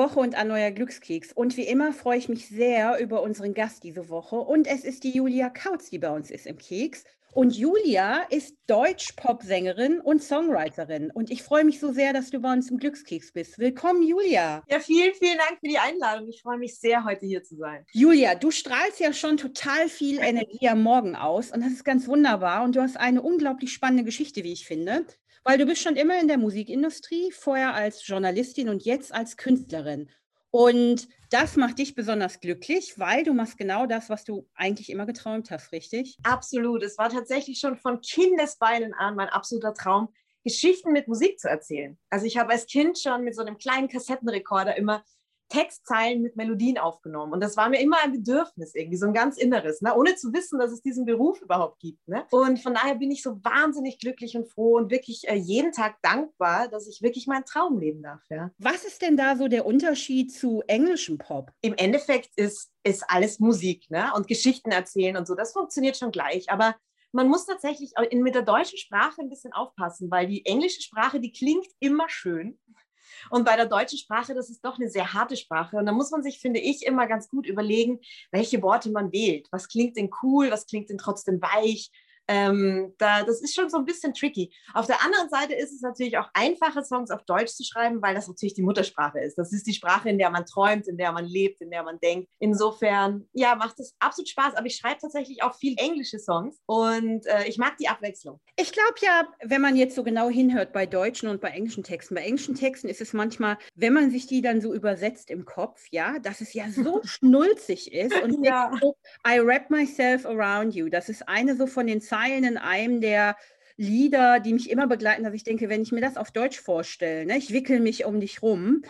Woche und ein neuer Glückskeks. Und wie immer freue ich mich sehr über unseren Gast diese Woche. Und es ist die Julia Kautz, die bei uns ist im Keks. Und Julia ist Deutsch-Pop-Sängerin und Songwriterin. Und ich freue mich so sehr, dass du bei uns im Glückskeks bist. Willkommen, Julia. Ja, vielen, vielen Dank für die Einladung. Ich freue mich sehr, heute hier zu sein. Julia, du strahlst ja schon total viel Energie am Morgen aus. Und das ist ganz wunderbar. Und du hast eine unglaublich spannende Geschichte, wie ich finde. Weil du bist schon immer in der Musikindustrie, vorher als Journalistin und jetzt als Künstlerin. Und das macht dich besonders glücklich, weil du machst genau das, was du eigentlich immer geträumt hast, richtig? Absolut. Es war tatsächlich schon von Kindesbeinen an mein absoluter Traum, Geschichten mit Musik zu erzählen. Also ich habe als Kind schon mit so einem kleinen Kassettenrekorder immer Textzeilen mit Melodien aufgenommen. Und das war mir immer ein Bedürfnis, irgendwie so ein ganz inneres, ne? ohne zu wissen, dass es diesen Beruf überhaupt gibt. Ne? Und von daher bin ich so wahnsinnig glücklich und froh und wirklich äh, jeden Tag dankbar, dass ich wirklich meinen Traum leben darf. Ja? Was ist denn da so der Unterschied zu englischem Pop? Im Endeffekt ist, ist alles Musik ne? und Geschichten erzählen und so. Das funktioniert schon gleich. Aber man muss tatsächlich mit der deutschen Sprache ein bisschen aufpassen, weil die englische Sprache, die klingt immer schön. Und bei der deutschen Sprache, das ist doch eine sehr harte Sprache. Und da muss man sich, finde ich, immer ganz gut überlegen, welche Worte man wählt. Was klingt denn cool, was klingt denn trotzdem weich, ähm, da, das ist schon so ein bisschen tricky. Auf der anderen Seite ist es natürlich auch einfacher, Songs auf Deutsch zu schreiben, weil das natürlich die Muttersprache ist. Das ist die Sprache, in der man träumt, in der man lebt, in der man denkt. Insofern, ja, macht es absolut Spaß. Aber ich schreibe tatsächlich auch viel englische Songs und äh, ich mag die Abwechslung. Ich glaube ja, wenn man jetzt so genau hinhört bei deutschen und bei englischen Texten, bei englischen Texten ist es manchmal, wenn man sich die dann so übersetzt im Kopf, ja, dass es ja so schnulzig ist und ja. so, I wrap myself around you. Das ist eine so von den Zeilen, Zeilen in einem der Lieder, die mich immer begleiten, dass ich denke, wenn ich mir das auf Deutsch vorstelle, ne, ich wickel mich um dich rum,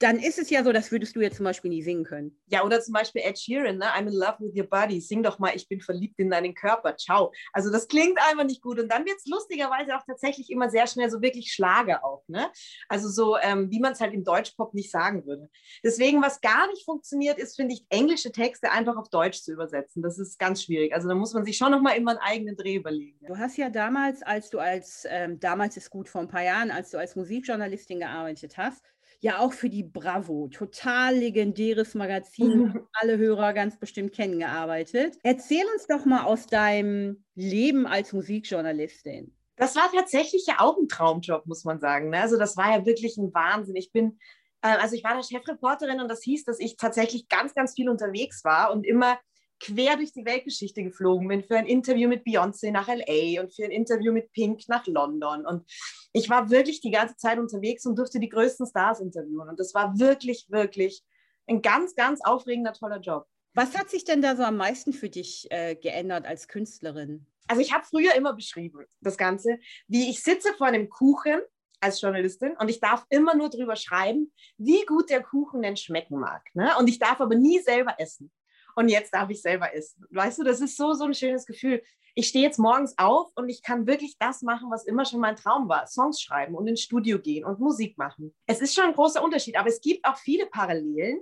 dann ist es ja so, das würdest du jetzt zum Beispiel nie singen können. Ja, oder zum Beispiel Ed Sheeran, ne? I'm in love with your body. Sing doch mal, ich bin verliebt in deinen Körper. Ciao. Also das klingt einfach nicht gut. Und dann wird es lustigerweise auch tatsächlich immer sehr schnell so wirklich Schlager auch. Ne? Also so, ähm, wie man es halt im Deutschpop nicht sagen würde. Deswegen, was gar nicht funktioniert, ist, finde ich, englische Texte einfach auf Deutsch zu übersetzen. Das ist ganz schwierig. Also da muss man sich schon nochmal immer einen eigenen Dreh überlegen. Ja. Du hast ja damals, als du als, ähm, damals ist gut vor ein paar Jahren, als du als Musikjournalistin gearbeitet hast, ja auch für die Bravo, total legendäres Magazin, alle Hörer ganz bestimmt kennen, gearbeitet. Erzähl uns doch mal aus deinem Leben als Musikjournalistin. Das war tatsächlich ja auch ein Traumjob, muss man sagen. Ne? Also das war ja wirklich ein Wahnsinn. Ich bin, äh, also ich war da Chefreporterin und das hieß, dass ich tatsächlich ganz, ganz viel unterwegs war und immer quer durch die Weltgeschichte geflogen bin für ein Interview mit Beyoncé nach LA und für ein Interview mit Pink nach London. Und ich war wirklich die ganze Zeit unterwegs und durfte die größten Stars interviewen. Und das war wirklich, wirklich ein ganz, ganz aufregender, toller Job. Was hat sich denn da so am meisten für dich äh, geändert als Künstlerin? Also ich habe früher immer beschrieben, das Ganze, wie ich sitze vor einem Kuchen als Journalistin und ich darf immer nur drüber schreiben, wie gut der Kuchen denn schmecken mag. Ne? Und ich darf aber nie selber essen und jetzt darf ich selber essen. Weißt du, das ist so, so ein schönes Gefühl. Ich stehe jetzt morgens auf und ich kann wirklich das machen, was immer schon mein Traum war. Songs schreiben und ins Studio gehen und Musik machen. Es ist schon ein großer Unterschied, aber es gibt auch viele Parallelen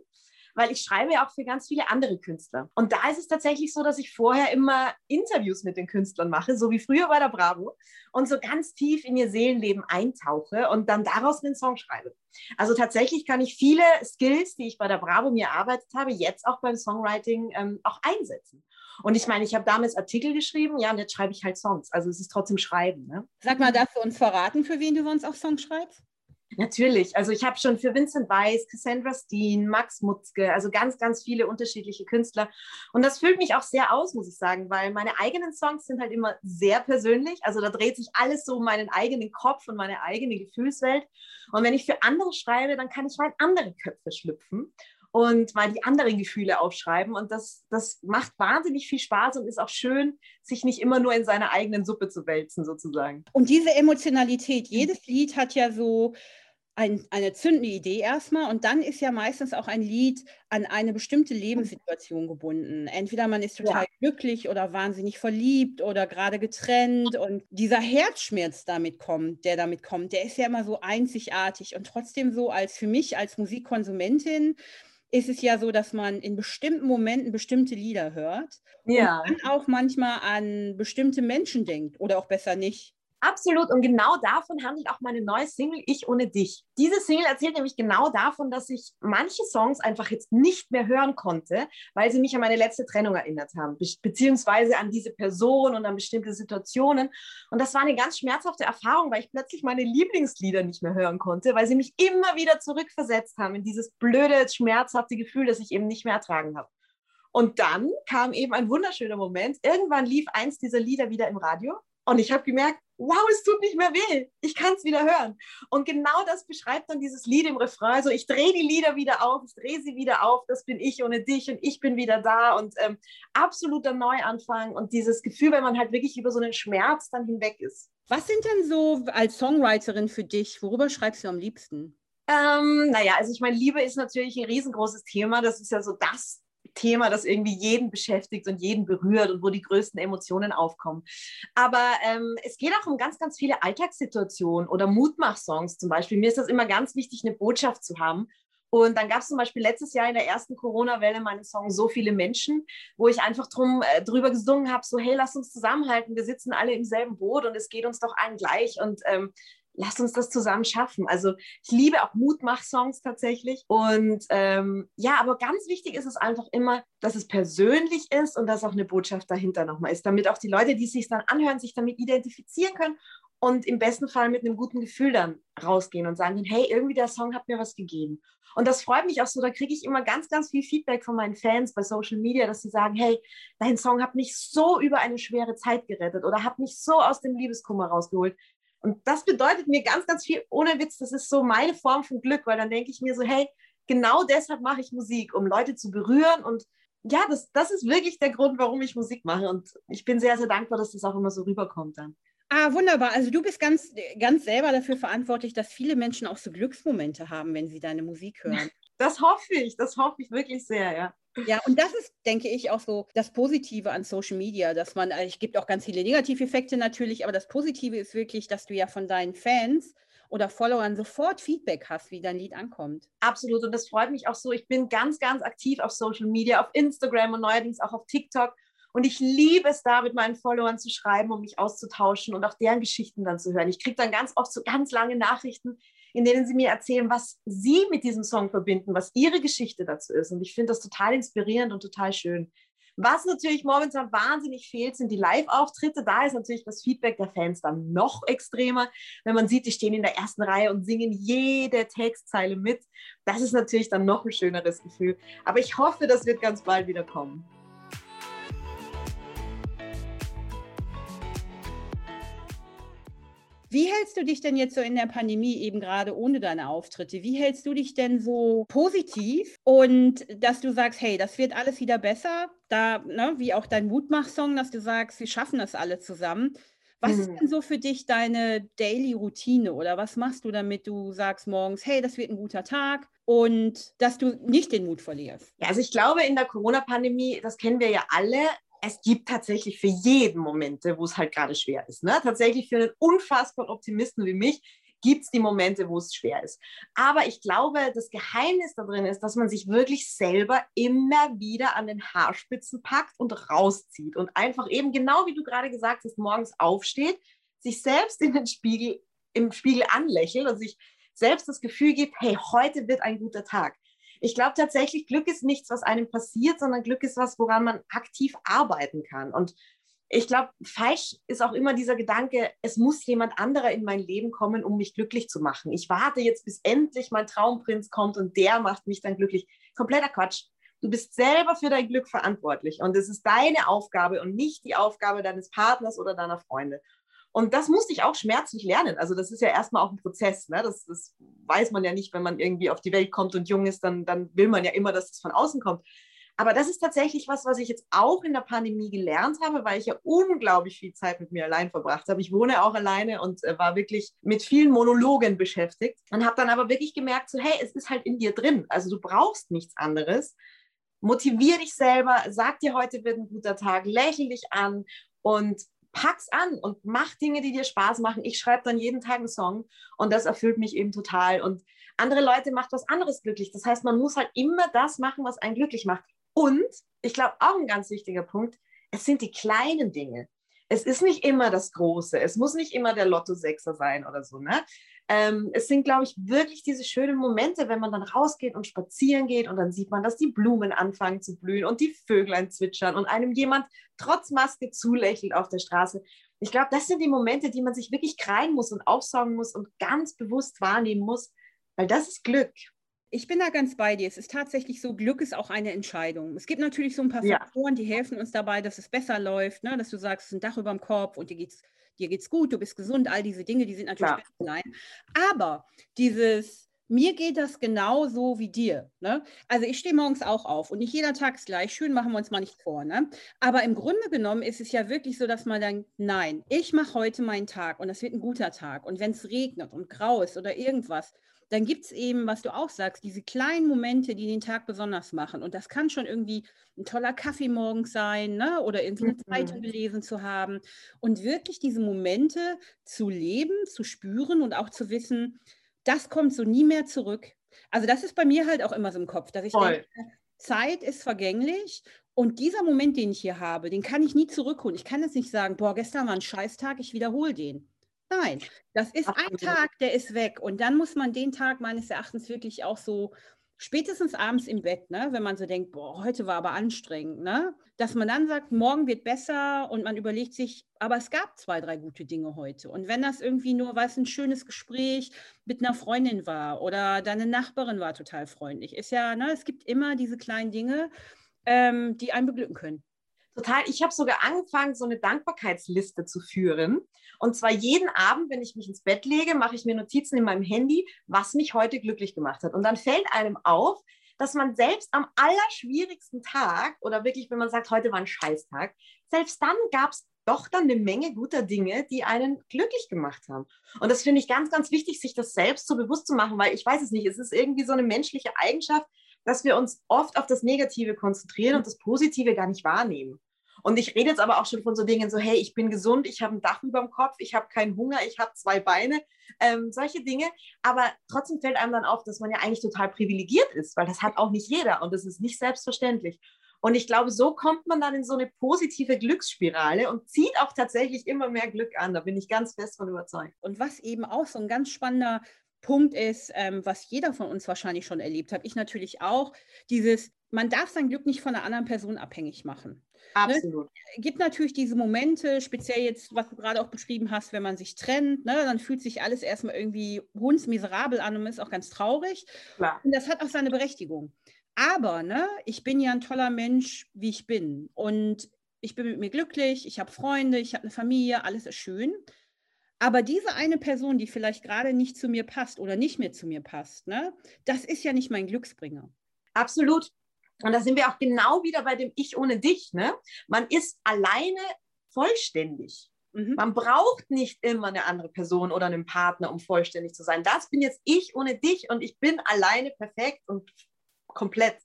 weil ich schreibe ja auch für ganz viele andere Künstler. Und da ist es tatsächlich so, dass ich vorher immer Interviews mit den Künstlern mache, so wie früher bei der Bravo, und so ganz tief in ihr Seelenleben eintauche und dann daraus einen Song schreibe. Also tatsächlich kann ich viele Skills, die ich bei der Bravo mir erarbeitet habe, jetzt auch beim Songwriting ähm, auch einsetzen. Und ich meine, ich habe damals Artikel geschrieben, ja, und jetzt schreibe ich halt Songs. Also es ist trotzdem Schreiben. Ne? Sag mal, darfst du uns verraten, für wen du sonst auch Songs schreibst? Natürlich. Also ich habe schon für Vincent Weiss, Cassandra Steen, Max Mutzke, also ganz, ganz viele unterschiedliche Künstler. Und das füllt mich auch sehr aus, muss ich sagen, weil meine eigenen Songs sind halt immer sehr persönlich. Also da dreht sich alles so um meinen eigenen Kopf und meine eigene Gefühlswelt. Und wenn ich für andere schreibe, dann kann ich mal in andere Köpfe schlüpfen und mal die anderen Gefühle aufschreiben. Und das, das macht wahnsinnig viel Spaß und ist auch schön, sich nicht immer nur in seiner eigenen Suppe zu wälzen, sozusagen. Und diese Emotionalität, jedes Lied hat ja so ein, eine zündende Idee erstmal und dann ist ja meistens auch ein Lied an eine bestimmte Lebenssituation gebunden. Entweder man ist total ja. glücklich oder wahnsinnig verliebt oder gerade getrennt und dieser Herzschmerz damit kommt, der damit kommt, der ist ja immer so einzigartig und trotzdem so als für mich als Musikkonsumentin ist es ja so, dass man in bestimmten Momenten bestimmte Lieder hört ja. und dann auch manchmal an bestimmte Menschen denkt oder auch besser nicht. Absolut. Und genau davon handelt auch meine neue Single Ich ohne dich. Diese Single erzählt nämlich genau davon, dass ich manche Songs einfach jetzt nicht mehr hören konnte, weil sie mich an meine letzte Trennung erinnert haben, be beziehungsweise an diese Person und an bestimmte Situationen. Und das war eine ganz schmerzhafte Erfahrung, weil ich plötzlich meine Lieblingslieder nicht mehr hören konnte, weil sie mich immer wieder zurückversetzt haben in dieses blöde, schmerzhafte Gefühl, das ich eben nicht mehr ertragen habe. Und dann kam eben ein wunderschöner Moment. Irgendwann lief eins dieser Lieder wieder im Radio und ich habe gemerkt, wow, es tut nicht mehr weh. Ich kann es wieder hören. Und genau das beschreibt dann dieses Lied im Refrain. Also ich drehe die Lieder wieder auf, ich drehe sie wieder auf, das bin ich ohne dich und ich bin wieder da und ähm, absoluter Neuanfang und dieses Gefühl, wenn man halt wirklich über so einen Schmerz dann hinweg ist. Was sind denn so als Songwriterin für dich, worüber schreibst du am liebsten? Ähm, naja, also ich meine, Liebe ist natürlich ein riesengroßes Thema. Das ist ja so das Thema, das irgendwie jeden beschäftigt und jeden berührt und wo die größten Emotionen aufkommen. Aber ähm, es geht auch um ganz, ganz viele Alltagssituationen oder Mutmach-Songs zum Beispiel. Mir ist das immer ganz wichtig, eine Botschaft zu haben. Und dann gab es zum Beispiel letztes Jahr in der ersten Corona-Welle meinen Song So viele Menschen, wo ich einfach drum, äh, drüber gesungen habe, so hey, lass uns zusammenhalten, wir sitzen alle im selben Boot und es geht uns doch allen gleich. Und ähm, lasst uns das zusammen schaffen. Also ich liebe auch Mutmach-Songs tatsächlich. Und ähm, ja, aber ganz wichtig ist es einfach immer, dass es persönlich ist und dass auch eine Botschaft dahinter nochmal ist, damit auch die Leute, die sich dann anhören, sich damit identifizieren können und im besten Fall mit einem guten Gefühl dann rausgehen und sagen, hey, irgendwie der Song hat mir was gegeben. Und das freut mich auch so, da kriege ich immer ganz, ganz viel Feedback von meinen Fans bei Social Media, dass sie sagen, hey, dein Song hat mich so über eine schwere Zeit gerettet oder hat mich so aus dem Liebeskummer rausgeholt. Und das bedeutet mir ganz, ganz viel, ohne Witz, das ist so meine Form von Glück, weil dann denke ich mir so, hey, genau deshalb mache ich Musik, um Leute zu berühren. Und ja, das, das ist wirklich der Grund, warum ich Musik mache. Und ich bin sehr, sehr dankbar, dass das auch immer so rüberkommt dann. Ah, wunderbar. Also du bist ganz, ganz selber dafür verantwortlich, dass viele Menschen auch so Glücksmomente haben, wenn sie deine Musik hören. Das hoffe ich, das hoffe ich wirklich sehr, ja. Ja, und das ist, denke ich, auch so das Positive an Social Media, dass man, es gibt auch ganz viele Negativeffekte natürlich, aber das Positive ist wirklich, dass du ja von deinen Fans oder Followern sofort Feedback hast, wie dein Lied ankommt. Absolut. Und das freut mich auch so. Ich bin ganz, ganz aktiv auf Social Media, auf Instagram und neuerdings auch auf TikTok. Und ich liebe es da, mit meinen Followern zu schreiben und mich auszutauschen und auch deren Geschichten dann zu hören. Ich kriege dann ganz oft so ganz lange Nachrichten, in denen sie mir erzählen, was sie mit diesem Song verbinden, was ihre Geschichte dazu ist. Und ich finde das total inspirierend und total schön. Was natürlich momentan wahnsinnig fehlt, sind die Live-Auftritte. Da ist natürlich das Feedback der Fans dann noch extremer. Wenn man sieht, die stehen in der ersten Reihe und singen jede Textzeile mit. Das ist natürlich dann noch ein schöneres Gefühl. Aber ich hoffe, das wird ganz bald wieder kommen. Wie hältst du dich denn jetzt so in der Pandemie eben gerade ohne deine Auftritte? Wie hältst du dich denn so positiv und dass du sagst, hey, das wird alles wieder besser? Da, ne, wie auch dein Mutmach-Song, dass du sagst, wir schaffen das alle zusammen. Was ist mhm. denn so für dich deine Daily-Routine oder was machst du, damit du sagst morgens, hey, das wird ein guter Tag und dass du nicht den Mut verlierst? Ja, also ich glaube, in der Corona-Pandemie, das kennen wir ja alle, es gibt tatsächlich für jeden Momente, wo es halt gerade schwer ist. Ne? Tatsächlich für einen unfassbaren Optimisten wie mich gibt es die Momente, wo es schwer ist. Aber ich glaube, das Geheimnis da drin ist, dass man sich wirklich selber immer wieder an den Haarspitzen packt und rauszieht und einfach eben genau wie du gerade gesagt hast, morgens aufsteht, sich selbst in den Spiegel, im Spiegel anlächelt und sich selbst das Gefühl gibt, hey, heute wird ein guter Tag ich glaube tatsächlich, Glück ist nichts, was einem passiert, sondern Glück ist was, woran man aktiv arbeiten kann. Und ich glaube, falsch ist auch immer dieser Gedanke, es muss jemand anderer in mein Leben kommen, um mich glücklich zu machen. Ich warte jetzt, bis endlich mein Traumprinz kommt und der macht mich dann glücklich. Kompletter Quatsch. Du bist selber für dein Glück verantwortlich und es ist deine Aufgabe und nicht die Aufgabe deines Partners oder deiner Freunde. Und das musste ich auch schmerzlich lernen. Also das ist ja erstmal auch ein Prozess. Ne? Das, das, weiß man ja nicht, wenn man irgendwie auf die Welt kommt und jung ist, dann, dann will man ja immer, dass es von außen kommt. Aber das ist tatsächlich was, was ich jetzt auch in der Pandemie gelernt habe, weil ich ja unglaublich viel Zeit mit mir allein verbracht habe. Ich wohne auch alleine und äh, war wirklich mit vielen Monologen beschäftigt und habe dann aber wirklich gemerkt, so hey, es ist halt in dir drin. Also du brauchst nichts anderes. Motivier dich selber, sag dir, heute wird ein guter Tag, lächel dich an und pack's an und mach Dinge, die dir Spaß machen. Ich schreibe dann jeden Tag einen Song und das erfüllt mich eben total. Und andere Leute macht was anderes glücklich. Das heißt, man muss halt immer das machen, was einen glücklich macht. Und ich glaube auch ein ganz wichtiger Punkt, es sind die kleinen Dinge. es ist nicht immer das Große. Es muss nicht immer der Lotto-Sechser sein oder so. Ne? Ähm, es sind, glaube ich, wirklich diese schönen Momente, wenn man dann rausgeht und spazieren geht und dann sieht man, dass die Blumen anfangen zu blühen und die Vöglein zwitschern und einem jemand trotz Maske zulächelt auf der Straße. Ich glaube, das sind die Momente, die man sich wirklich kreien muss und aufsaugen muss und ganz bewusst wahrnehmen muss, weil das ist Glück. Ich bin da ganz bei dir. Es ist tatsächlich so, Glück ist auch eine Entscheidung. Es gibt natürlich so ein paar ja. Faktoren, die helfen uns dabei, dass es besser läuft, ne? dass du sagst, es ist ein Dach über dem Kopf und dir geht's, dir geht's gut, du bist gesund, all diese Dinge, die sind natürlich besser sein. Aber dieses, mir geht das genauso wie dir. Ne? Also ich stehe morgens auch auf und nicht jeder Tag ist gleich. Schön machen wir uns mal nicht vor. Ne? Aber im Grunde genommen ist es ja wirklich so, dass man dann, nein, ich mache heute meinen Tag und das wird ein guter Tag. Und wenn es regnet und grau ist oder irgendwas, dann gibt es eben, was du auch sagst, diese kleinen Momente, die den Tag besonders machen. Und das kann schon irgendwie ein toller Kaffee morgens sein ne? oder irgendwie eine mhm. Zeitung gelesen zu haben. Und wirklich diese Momente zu leben, zu spüren und auch zu wissen, das kommt so nie mehr zurück. Also das ist bei mir halt auch immer so im Kopf, dass ich Voll. denke, Zeit ist vergänglich und dieser Moment, den ich hier habe, den kann ich nie zurückholen. Ich kann jetzt nicht sagen, boah, gestern war ein Scheißtag, ich wiederhole den. Nein, das ist Ach, ein Tag, der ist weg. Und dann muss man den Tag meines Erachtens wirklich auch so spätestens abends im Bett, ne, wenn man so denkt, boah, heute war aber anstrengend, ne, dass man dann sagt, morgen wird besser und man überlegt sich, aber es gab zwei, drei gute Dinge heute. Und wenn das irgendwie nur, was ein schönes Gespräch mit einer Freundin war oder deine Nachbarin war total freundlich, ist ja, ne, es gibt immer diese kleinen Dinge, ähm, die einen beglücken können. Total. Ich habe sogar angefangen, so eine Dankbarkeitsliste zu führen. Und zwar jeden Abend, wenn ich mich ins Bett lege, mache ich mir Notizen in meinem Handy, was mich heute glücklich gemacht hat. Und dann fällt einem auf, dass man selbst am allerschwierigsten Tag oder wirklich, wenn man sagt, heute war ein Scheißtag, selbst dann gab es doch dann eine Menge guter Dinge, die einen glücklich gemacht haben. Und das finde ich ganz, ganz wichtig, sich das selbst so bewusst zu machen, weil ich weiß es nicht, es ist irgendwie so eine menschliche Eigenschaft, dass wir uns oft auf das Negative konzentrieren und das Positive gar nicht wahrnehmen. Und ich rede jetzt aber auch schon von so Dingen so, hey, ich bin gesund, ich habe ein Dach über dem Kopf, ich habe keinen Hunger, ich habe zwei Beine, ähm, solche Dinge. Aber trotzdem fällt einem dann auf, dass man ja eigentlich total privilegiert ist, weil das hat auch nicht jeder und das ist nicht selbstverständlich. Und ich glaube, so kommt man dann in so eine positive Glücksspirale und zieht auch tatsächlich immer mehr Glück an. Da bin ich ganz fest von überzeugt. Und was eben auch so ein ganz spannender Punkt ist, ähm, was jeder von uns wahrscheinlich schon erlebt hat, ich natürlich auch, dieses, man darf sein Glück nicht von einer anderen Person abhängig machen. Ne? Absolut. Es gibt natürlich diese Momente, speziell jetzt, was du gerade auch beschrieben hast, wenn man sich trennt, ne, dann fühlt sich alles erstmal irgendwie hundsmiserabel an und ist auch ganz traurig. Klar. Und das hat auch seine Berechtigung. Aber ne, ich bin ja ein toller Mensch, wie ich bin. Und ich bin mit mir glücklich, ich habe Freunde, ich habe eine Familie, alles ist schön. Aber diese eine Person, die vielleicht gerade nicht zu mir passt oder nicht mehr zu mir passt, ne, das ist ja nicht mein Glücksbringer. Absolut. Und da sind wir auch genau wieder bei dem Ich ohne dich. Ne? Man ist alleine vollständig. Mhm. Man braucht nicht immer eine andere Person oder einen Partner, um vollständig zu sein. Das bin jetzt ich ohne dich und ich bin alleine perfekt und komplett.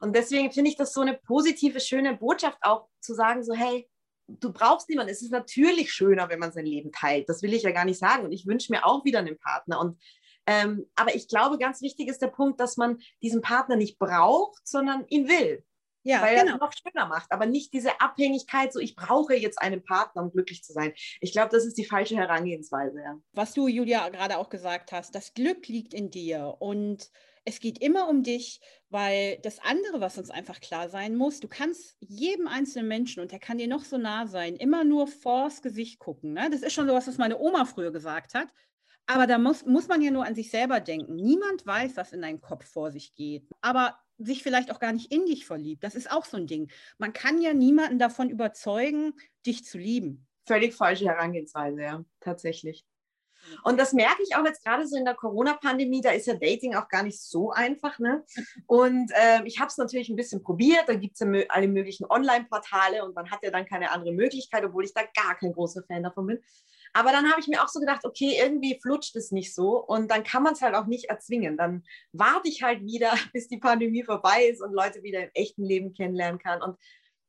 Und deswegen finde ich das so eine positive, schöne Botschaft auch zu sagen, so hey, du brauchst niemanden. Es ist natürlich schöner, wenn man sein Leben teilt. Das will ich ja gar nicht sagen. Und ich wünsche mir auch wieder einen Partner. Und ähm, aber ich glaube, ganz wichtig ist der Punkt, dass man diesen Partner nicht braucht, sondern ihn will. Ja, weil genau. er es noch schöner macht, aber nicht diese Abhängigkeit, so ich brauche jetzt einen Partner, um glücklich zu sein. Ich glaube, das ist die falsche Herangehensweise. Ja. Was du, Julia, gerade auch gesagt hast, das Glück liegt in dir und es geht immer um dich, weil das andere, was uns einfach klar sein muss, du kannst jedem einzelnen Menschen, und der kann dir noch so nah sein, immer nur vors Gesicht gucken. Ne? Das ist schon so was, was meine Oma früher gesagt hat. Aber da muss, muss man ja nur an sich selber denken. Niemand weiß, was in deinem Kopf vor sich geht. Aber sich vielleicht auch gar nicht in dich verliebt. Das ist auch so ein Ding. Man kann ja niemanden davon überzeugen, dich zu lieben. Völlig falsche Herangehensweise, ja, tatsächlich. Und das merke ich auch jetzt gerade so in der Corona-Pandemie, da ist ja Dating auch gar nicht so einfach. Ne? Und äh, ich habe es natürlich ein bisschen probiert, da gibt es ja alle möglichen Online-Portale und man hat ja dann keine andere Möglichkeit, obwohl ich da gar kein großer Fan davon bin. Aber dann habe ich mir auch so gedacht, okay, irgendwie flutscht es nicht so und dann kann man es halt auch nicht erzwingen. Dann warte ich halt wieder, bis die Pandemie vorbei ist und Leute wieder im echten Leben kennenlernen kann. Und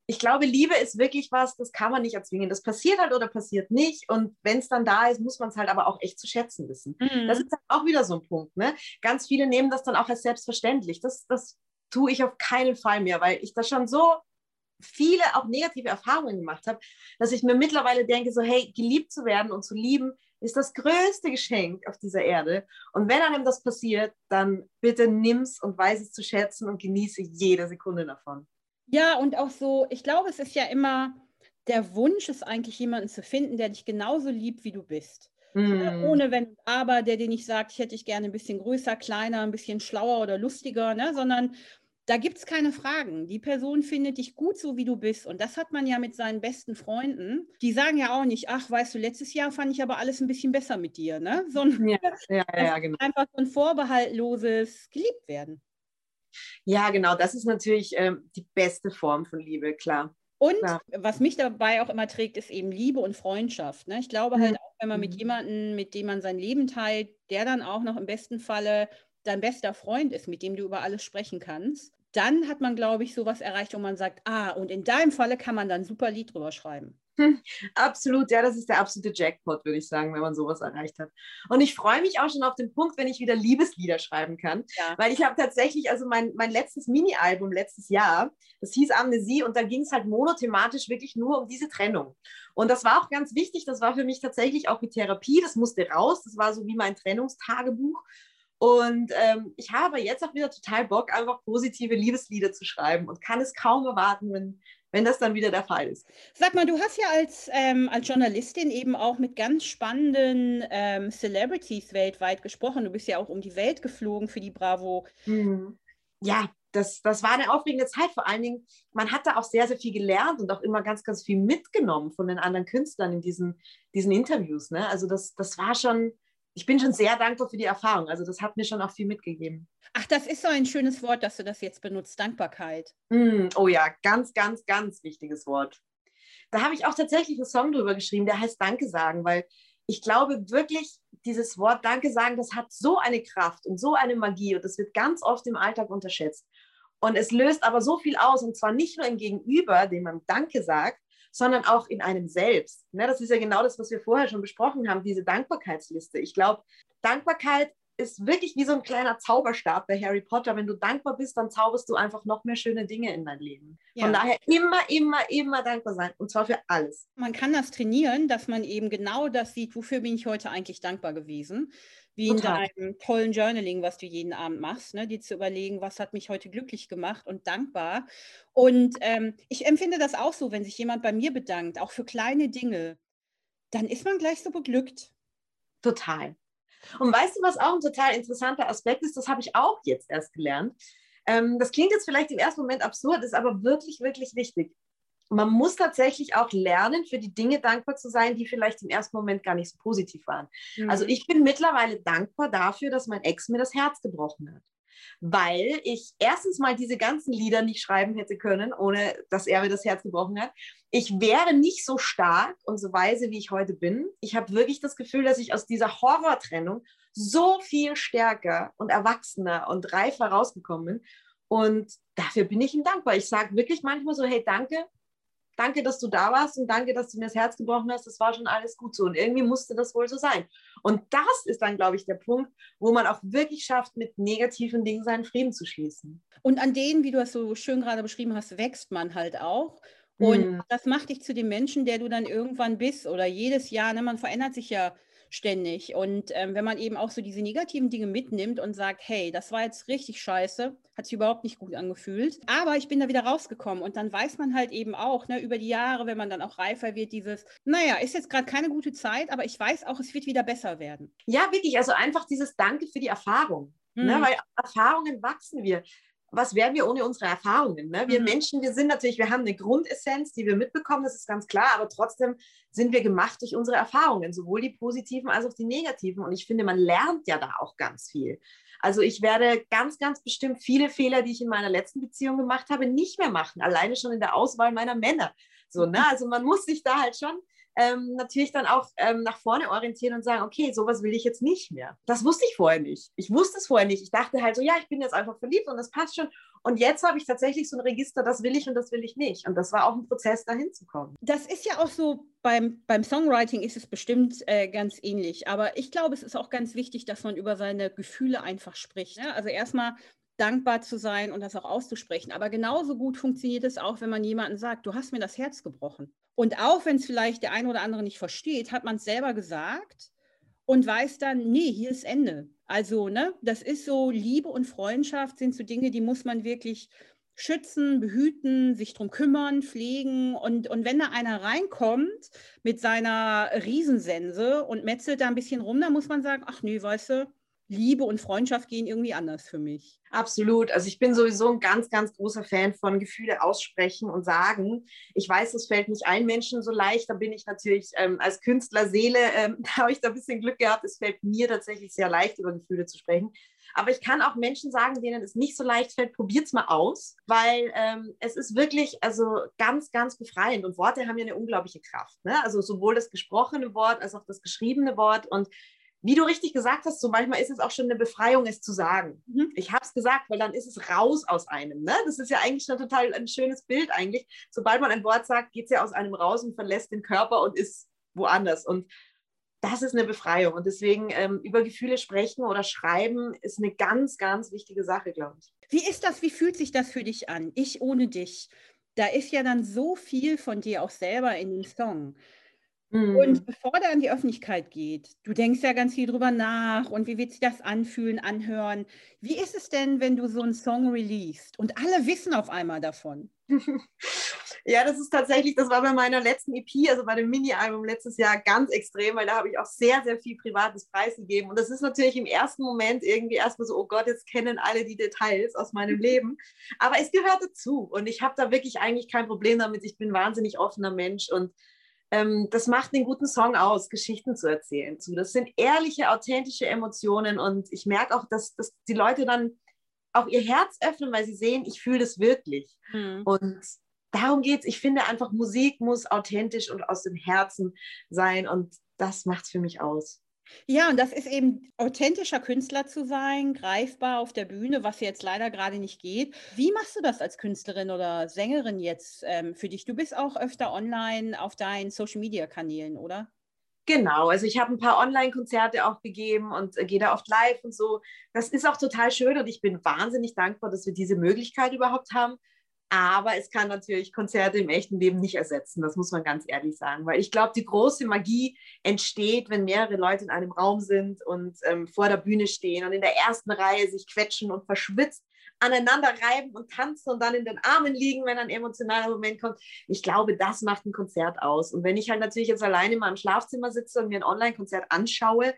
ich glaube, Liebe ist wirklich was, das kann man nicht erzwingen. Das passiert halt oder passiert nicht. Und wenn es dann da ist, muss man es halt aber auch echt zu schätzen wissen. Mhm. Das ist halt auch wieder so ein Punkt. Ne? Ganz viele nehmen das dann auch als selbstverständlich. Das, das tue ich auf keinen Fall mehr, weil ich das schon so viele auch negative Erfahrungen gemacht habe, dass ich mir mittlerweile denke, so hey, geliebt zu werden und zu lieben ist das größte Geschenk auf dieser Erde. Und wenn einem das passiert, dann bitte nimm's und weiß es zu schätzen und genieße jede Sekunde davon. Ja, und auch so, ich glaube, es ist ja immer der Wunsch, ist eigentlich jemanden zu finden, der dich genauso liebt, wie du bist. Mm. Ohne wenn aber, der dir nicht sagt, ich hätte dich gerne ein bisschen größer, kleiner, ein bisschen schlauer oder lustiger, ne? sondern da gibt es keine Fragen. Die Person findet dich gut so, wie du bist. Und das hat man ja mit seinen besten Freunden. Die sagen ja auch nicht, ach, weißt du, letztes Jahr fand ich aber alles ein bisschen besser mit dir. Ne? Sondern ja, ja, ja, genau. einfach so ein vorbehaltloses geliebt werden. Ja, genau. Das ist natürlich ähm, die beste Form von Liebe, klar. Und klar. was mich dabei auch immer trägt, ist eben Liebe und Freundschaft. Ne? Ich glaube halt auch, wenn man mit mhm. jemandem, mit dem man sein Leben teilt, der dann auch noch im besten Falle dein bester Freund ist, mit dem du über alles sprechen kannst, dann hat man, glaube ich, sowas erreicht, wo man sagt, ah, und in deinem Falle kann man dann ein super Lied drüber schreiben. Absolut, ja, das ist der absolute Jackpot, würde ich sagen, wenn man sowas erreicht hat. Und ich freue mich auch schon auf den Punkt, wenn ich wieder Liebeslieder schreiben kann, ja. weil ich habe tatsächlich, also mein, mein letztes Mini-Album letztes Jahr, das hieß Amnesie und da ging es halt monothematisch wirklich nur um diese Trennung. Und das war auch ganz wichtig, das war für mich tatsächlich auch wie Therapie, das musste raus, das war so wie mein Trennungstagebuch. Und ähm, ich habe jetzt auch wieder total Bock, einfach positive Liebeslieder zu schreiben und kann es kaum erwarten, wenn, wenn das dann wieder der Fall ist. Sag mal, du hast ja als, ähm, als Journalistin eben auch mit ganz spannenden ähm, Celebrities weltweit gesprochen. Du bist ja auch um die Welt geflogen für die Bravo. Hm. Ja, das, das war eine aufregende Zeit. Vor allen Dingen, man hat da auch sehr, sehr viel gelernt und auch immer ganz, ganz viel mitgenommen von den anderen Künstlern in diesen, diesen Interviews. Ne? Also das, das war schon ich bin schon sehr dankbar für die Erfahrung. Also das hat mir schon auch viel mitgegeben. Ach, das ist so ein schönes Wort, dass du das jetzt benutzt, Dankbarkeit. Mm, oh ja, ganz, ganz, ganz wichtiges Wort. Da habe ich auch tatsächlich einen Song drüber geschrieben, der heißt Danke sagen, weil ich glaube wirklich, dieses Wort Danke sagen, das hat so eine Kraft und so eine Magie und das wird ganz oft im Alltag unterschätzt. Und es löst aber so viel aus und zwar nicht nur im Gegenüber, dem man Danke sagt, sondern auch in einem selbst. Ne, das ist ja genau das, was wir vorher schon besprochen haben, diese Dankbarkeitsliste. Ich glaube, Dankbarkeit ist wirklich wie so ein kleiner Zauberstab bei Harry Potter. Wenn du dankbar bist, dann zauberst du einfach noch mehr schöne Dinge in dein Leben. Ja. Von daher immer, immer, immer dankbar sein. Und zwar für alles. Man kann das trainieren, dass man eben genau das sieht, wofür bin ich heute eigentlich dankbar gewesen wie Total. in deinem tollen Journaling, was du jeden Abend machst, ne? dir zu überlegen, was hat mich heute glücklich gemacht und dankbar. Und ähm, ich empfinde das auch so, wenn sich jemand bei mir bedankt, auch für kleine Dinge, dann ist man gleich so beglückt. Total. Und weißt du, was auch ein total interessanter Aspekt ist? Das habe ich auch jetzt erst gelernt. Ähm, das klingt jetzt vielleicht im ersten Moment absurd, ist aber wirklich, wirklich wichtig man muss tatsächlich auch lernen, für die Dinge dankbar zu sein, die vielleicht im ersten Moment gar nicht so positiv waren. Mhm. Also ich bin mittlerweile dankbar dafür, dass mein Ex mir das Herz gebrochen hat. Weil ich erstens mal diese ganzen Lieder nicht schreiben hätte können, ohne dass er mir das Herz gebrochen hat. Ich wäre nicht so stark und so weise, wie ich heute bin. Ich habe wirklich das Gefühl, dass ich aus dieser Horrortrennung so viel stärker und erwachsener und reifer rausgekommen bin. Und dafür bin ich ihm dankbar. Ich sage wirklich manchmal so, hey, danke, danke, dass du da warst und danke, dass du mir das Herz gebrochen hast. Das war schon alles gut so. Und irgendwie musste das wohl so sein. Und das ist dann, glaube ich, der Punkt, wo man auch wirklich schafft, mit negativen Dingen seinen Frieden zu schließen. Und an denen, wie du es so schön gerade beschrieben hast, wächst man halt auch. Und mhm. das macht dich zu dem Menschen, der du dann irgendwann bist oder jedes Jahr. Ne, man verändert sich ja ständig. Und ähm, wenn man eben auch so diese negativen Dinge mitnimmt und sagt, hey, das war jetzt richtig scheiße, hat sich überhaupt nicht gut angefühlt, aber ich bin da wieder rausgekommen und dann weiß man halt eben auch, ne, über die Jahre, wenn man dann auch reifer wird, dieses, naja, ist jetzt gerade keine gute Zeit, aber ich weiß auch, es wird wieder besser werden. Ja, wirklich, also einfach dieses Danke für die Erfahrung. Ne, mhm. Ne, weil Erfahrungen wachsen wir was wären wir ohne unsere Erfahrungen? Ne? Wir mhm. Menschen, wir sind natürlich, wir haben eine Grundessenz, die wir mitbekommen, das ist ganz klar, aber trotzdem sind wir gemacht durch unsere Erfahrungen, sowohl die positiven als auch die negativen. Und ich finde, man lernt ja da auch ganz viel. Also ich werde ganz, ganz bestimmt viele Fehler, die ich in meiner letzten Beziehung gemacht habe, nicht mehr machen, alleine schon in der Auswahl meiner Männer. So, ne? Also man muss sich da halt schon ähm, natürlich dann auch ähm, nach vorne orientieren und sagen, okay, sowas will ich jetzt nicht mehr. Das wusste ich vorher nicht. Ich wusste es vorher nicht. Ich dachte halt so, ja, ich bin jetzt einfach verliebt und das passt schon. Und jetzt habe ich tatsächlich so ein Register, das will ich und das will ich nicht. Und das war auch ein Prozess, dahin zu kommen. Das ist ja auch so, beim, beim Songwriting ist es bestimmt äh, ganz ähnlich. Aber ich glaube, es ist auch ganz wichtig, dass man über seine Gefühle einfach spricht. Ne? Also erstmal dankbar zu sein und das auch auszusprechen. Aber genauso gut funktioniert es auch, wenn man jemanden sagt, du hast mir das Herz gebrochen. Und auch wenn es vielleicht der eine oder andere nicht versteht, hat man es selber gesagt und weiß dann, nee, hier ist Ende. Also, ne, das ist so, Liebe und Freundschaft sind so Dinge, die muss man wirklich schützen, behüten, sich drum kümmern, pflegen. Und, und wenn da einer reinkommt mit seiner Riesensense und metzelt da ein bisschen rum, dann muss man sagen, ach nee, weißt du, Liebe und Freundschaft gehen irgendwie anders für mich. Absolut. Also ich bin sowieso ein ganz, ganz großer Fan von Gefühle aussprechen und sagen. Ich weiß, es fällt nicht allen Menschen so leicht. Da bin ich natürlich ähm, als Künstlerseele, ähm, habe ich da ein bisschen Glück gehabt. Es fällt mir tatsächlich sehr leicht, über Gefühle zu sprechen. Aber ich kann auch Menschen sagen, denen es nicht so leicht fällt, probiert es mal aus, weil ähm, es ist wirklich also ganz, ganz befreiend. Und Worte haben ja eine unglaubliche Kraft. Ne? Also sowohl das gesprochene Wort als auch das geschriebene Wort. Und wie du richtig gesagt hast, so manchmal ist es auch schon eine Befreiung, es zu sagen. Mhm. Ich habe es gesagt, weil dann ist es raus aus einem. Ne? Das ist ja eigentlich schon total ein schönes Bild eigentlich. Sobald man ein Wort sagt, geht es ja aus einem raus und verlässt den Körper und ist woanders. Und das ist eine Befreiung. Und deswegen ähm, über Gefühle sprechen oder schreiben ist eine ganz, ganz wichtige Sache, glaube ich. Wie ist das? Wie fühlt sich das für dich an? Ich ohne dich. Da ist ja dann so viel von dir auch selber in dem Song. Mhm. Und bevor der an die Öffentlichkeit geht, du denkst ja ganz viel drüber nach und wie wird sich das anfühlen, anhören. Wie ist es denn, wenn du so einen Song releast und alle wissen auf einmal davon? ja, das ist tatsächlich, das war bei meiner letzten EP, also bei dem Mini-Album letztes Jahr ganz extrem, weil da habe ich auch sehr, sehr viel privates preisgegeben. Und das ist natürlich im ersten Moment irgendwie erstmal so, oh Gott, jetzt kennen alle die Details aus meinem mhm. Leben. Aber es gehört dazu und ich habe da wirklich eigentlich kein Problem damit. Ich bin ein wahnsinnig offener Mensch und ähm, das macht einen guten Song aus, Geschichten zu erzählen. Zu. Das sind ehrliche, authentische Emotionen und ich merke auch, dass, dass die Leute dann auch ihr Herz öffnen, weil sie sehen, ich fühle das wirklich. Mhm. Und darum geht es. Ich finde einfach, Musik muss authentisch und aus dem Herzen sein und das macht es für mich aus. Ja, und das ist eben authentischer Künstler zu sein, greifbar auf der Bühne, was jetzt leider gerade nicht geht. Wie machst du das als Künstlerin oder Sängerin jetzt ähm, für dich? Du bist auch öfter online auf deinen Social-Media-Kanälen, oder? Genau, also ich habe ein paar Online-Konzerte auch gegeben und äh, gehe da oft live und so. Das ist auch total schön und ich bin wahnsinnig dankbar, dass wir diese Möglichkeit überhaupt haben. Aber es kann natürlich Konzerte im echten Leben nicht ersetzen, das muss man ganz ehrlich sagen. Weil ich glaube, die große Magie entsteht, wenn mehrere Leute in einem Raum sind und ähm, vor der Bühne stehen und in der ersten Reihe sich quetschen und verschwitzt aneinander reiben und tanzen und dann in den Armen liegen, wenn ein emotionaler Moment kommt. Ich glaube, das macht ein Konzert aus. Und wenn ich halt natürlich jetzt alleine in meinem Schlafzimmer sitze und mir ein Online-Konzert anschaue,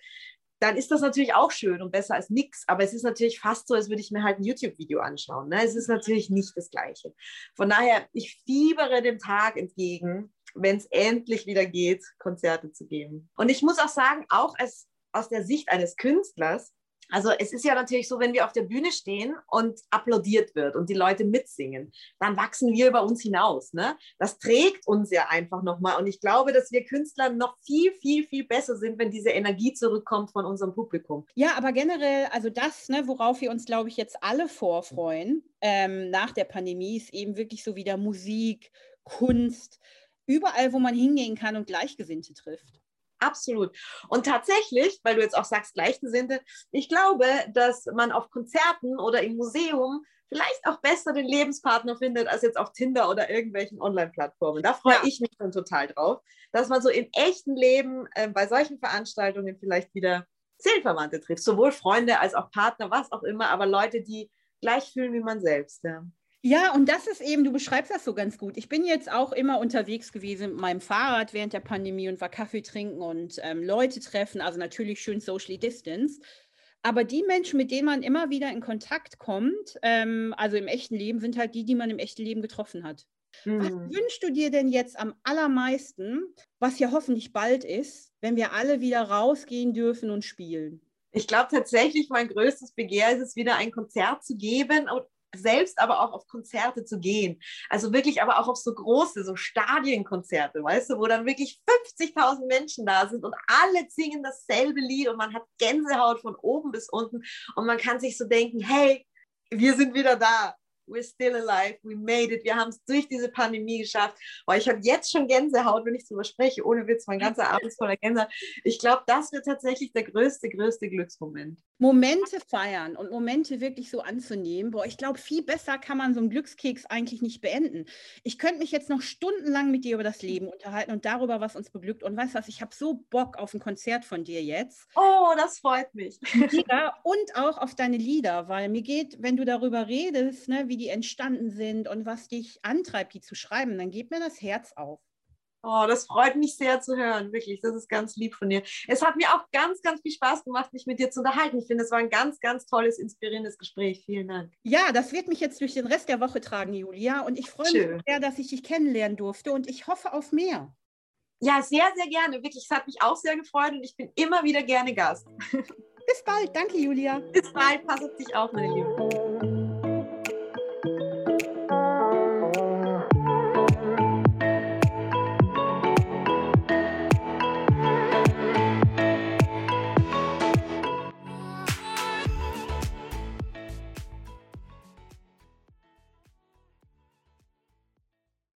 dann ist das natürlich auch schön und besser als nichts. Aber es ist natürlich fast so, als würde ich mir halt ein YouTube-Video anschauen. Ne? Es ist natürlich nicht das Gleiche. Von daher, ich fiebere dem Tag entgegen, wenn es endlich wieder geht, Konzerte zu geben. Und ich muss auch sagen, auch als, aus der Sicht eines Künstlers, also es ist ja natürlich so, wenn wir auf der Bühne stehen und applaudiert wird und die Leute mitsingen, dann wachsen wir über uns hinaus. Ne? Das trägt uns ja einfach nochmal. Und ich glaube, dass wir Künstler noch viel, viel, viel besser sind, wenn diese Energie zurückkommt von unserem Publikum. Ja, aber generell, also das, ne, worauf wir uns, glaube ich, jetzt alle vorfreuen ähm, nach der Pandemie, ist eben wirklich so wieder Musik, Kunst, überall, wo man hingehen kann und Gleichgesinnte trifft. Absolut. Und tatsächlich, weil du jetzt auch sagst, Gleichgesinnte, ich glaube, dass man auf Konzerten oder im Museum vielleicht auch besser den Lebenspartner findet als jetzt auf Tinder oder irgendwelchen Online-Plattformen. Da freue ja. ich mich schon total drauf, dass man so im echten Leben äh, bei solchen Veranstaltungen vielleicht wieder Seelenverwandte trifft, sowohl Freunde als auch Partner, was auch immer, aber Leute, die gleich fühlen wie man selbst. Ja. Ja, und das ist eben, du beschreibst das so ganz gut. Ich bin jetzt auch immer unterwegs gewesen mit meinem Fahrrad während der Pandemie und war Kaffee trinken und ähm, Leute treffen, also natürlich schön socially distanced. Aber die Menschen, mit denen man immer wieder in Kontakt kommt, ähm, also im echten Leben, sind halt die, die man im echten Leben getroffen hat. Mhm. Was wünschst du dir denn jetzt am allermeisten, was ja hoffentlich bald ist, wenn wir alle wieder rausgehen dürfen und spielen? Ich glaube tatsächlich, mein größtes Begehr ist es, wieder ein Konzert zu geben selbst aber auch auf Konzerte zu gehen. Also wirklich aber auch auf so große, so Stadienkonzerte, weißt du, wo dann wirklich 50.000 Menschen da sind und alle singen dasselbe Lied und man hat Gänsehaut von oben bis unten und man kann sich so denken, hey, wir sind wieder da. We're still alive, we made it, wir haben es durch diese Pandemie geschafft. Oh, ich habe jetzt schon Gänsehaut, wenn ich darüber spreche, ohne Witz, mein ganzer Abend ist voller Gänsehaut. Ich glaube, das wird tatsächlich der größte, größte Glücksmoment. Momente feiern und Momente wirklich so anzunehmen. Boah, ich glaube, viel besser kann man so einen Glückskeks eigentlich nicht beenden. Ich könnte mich jetzt noch stundenlang mit dir über das Leben unterhalten und darüber, was uns beglückt. Und weißt du was, ich habe so Bock auf ein Konzert von dir jetzt. Oh, das freut mich. Und auch auf deine Lieder, weil mir geht, wenn du darüber redest, ne, wie die entstanden sind und was dich antreibt, die zu schreiben, dann geht mir das Herz auf. Oh, das freut mich sehr zu hören, wirklich. Das ist ganz lieb von dir. Es hat mir auch ganz, ganz viel Spaß gemacht, mich mit dir zu unterhalten. Ich finde, es war ein ganz, ganz tolles, inspirierendes Gespräch. Vielen Dank. Ja, das wird mich jetzt durch den Rest der Woche tragen, Julia. Und ich freue mich sehr, dass ich dich kennenlernen durfte und ich hoffe auf mehr. Ja, sehr, sehr gerne. Wirklich, es hat mich auch sehr gefreut und ich bin immer wieder gerne Gast. Bis bald. Danke, Julia. Bis bald. Pass auf dich auf, meine Liebe.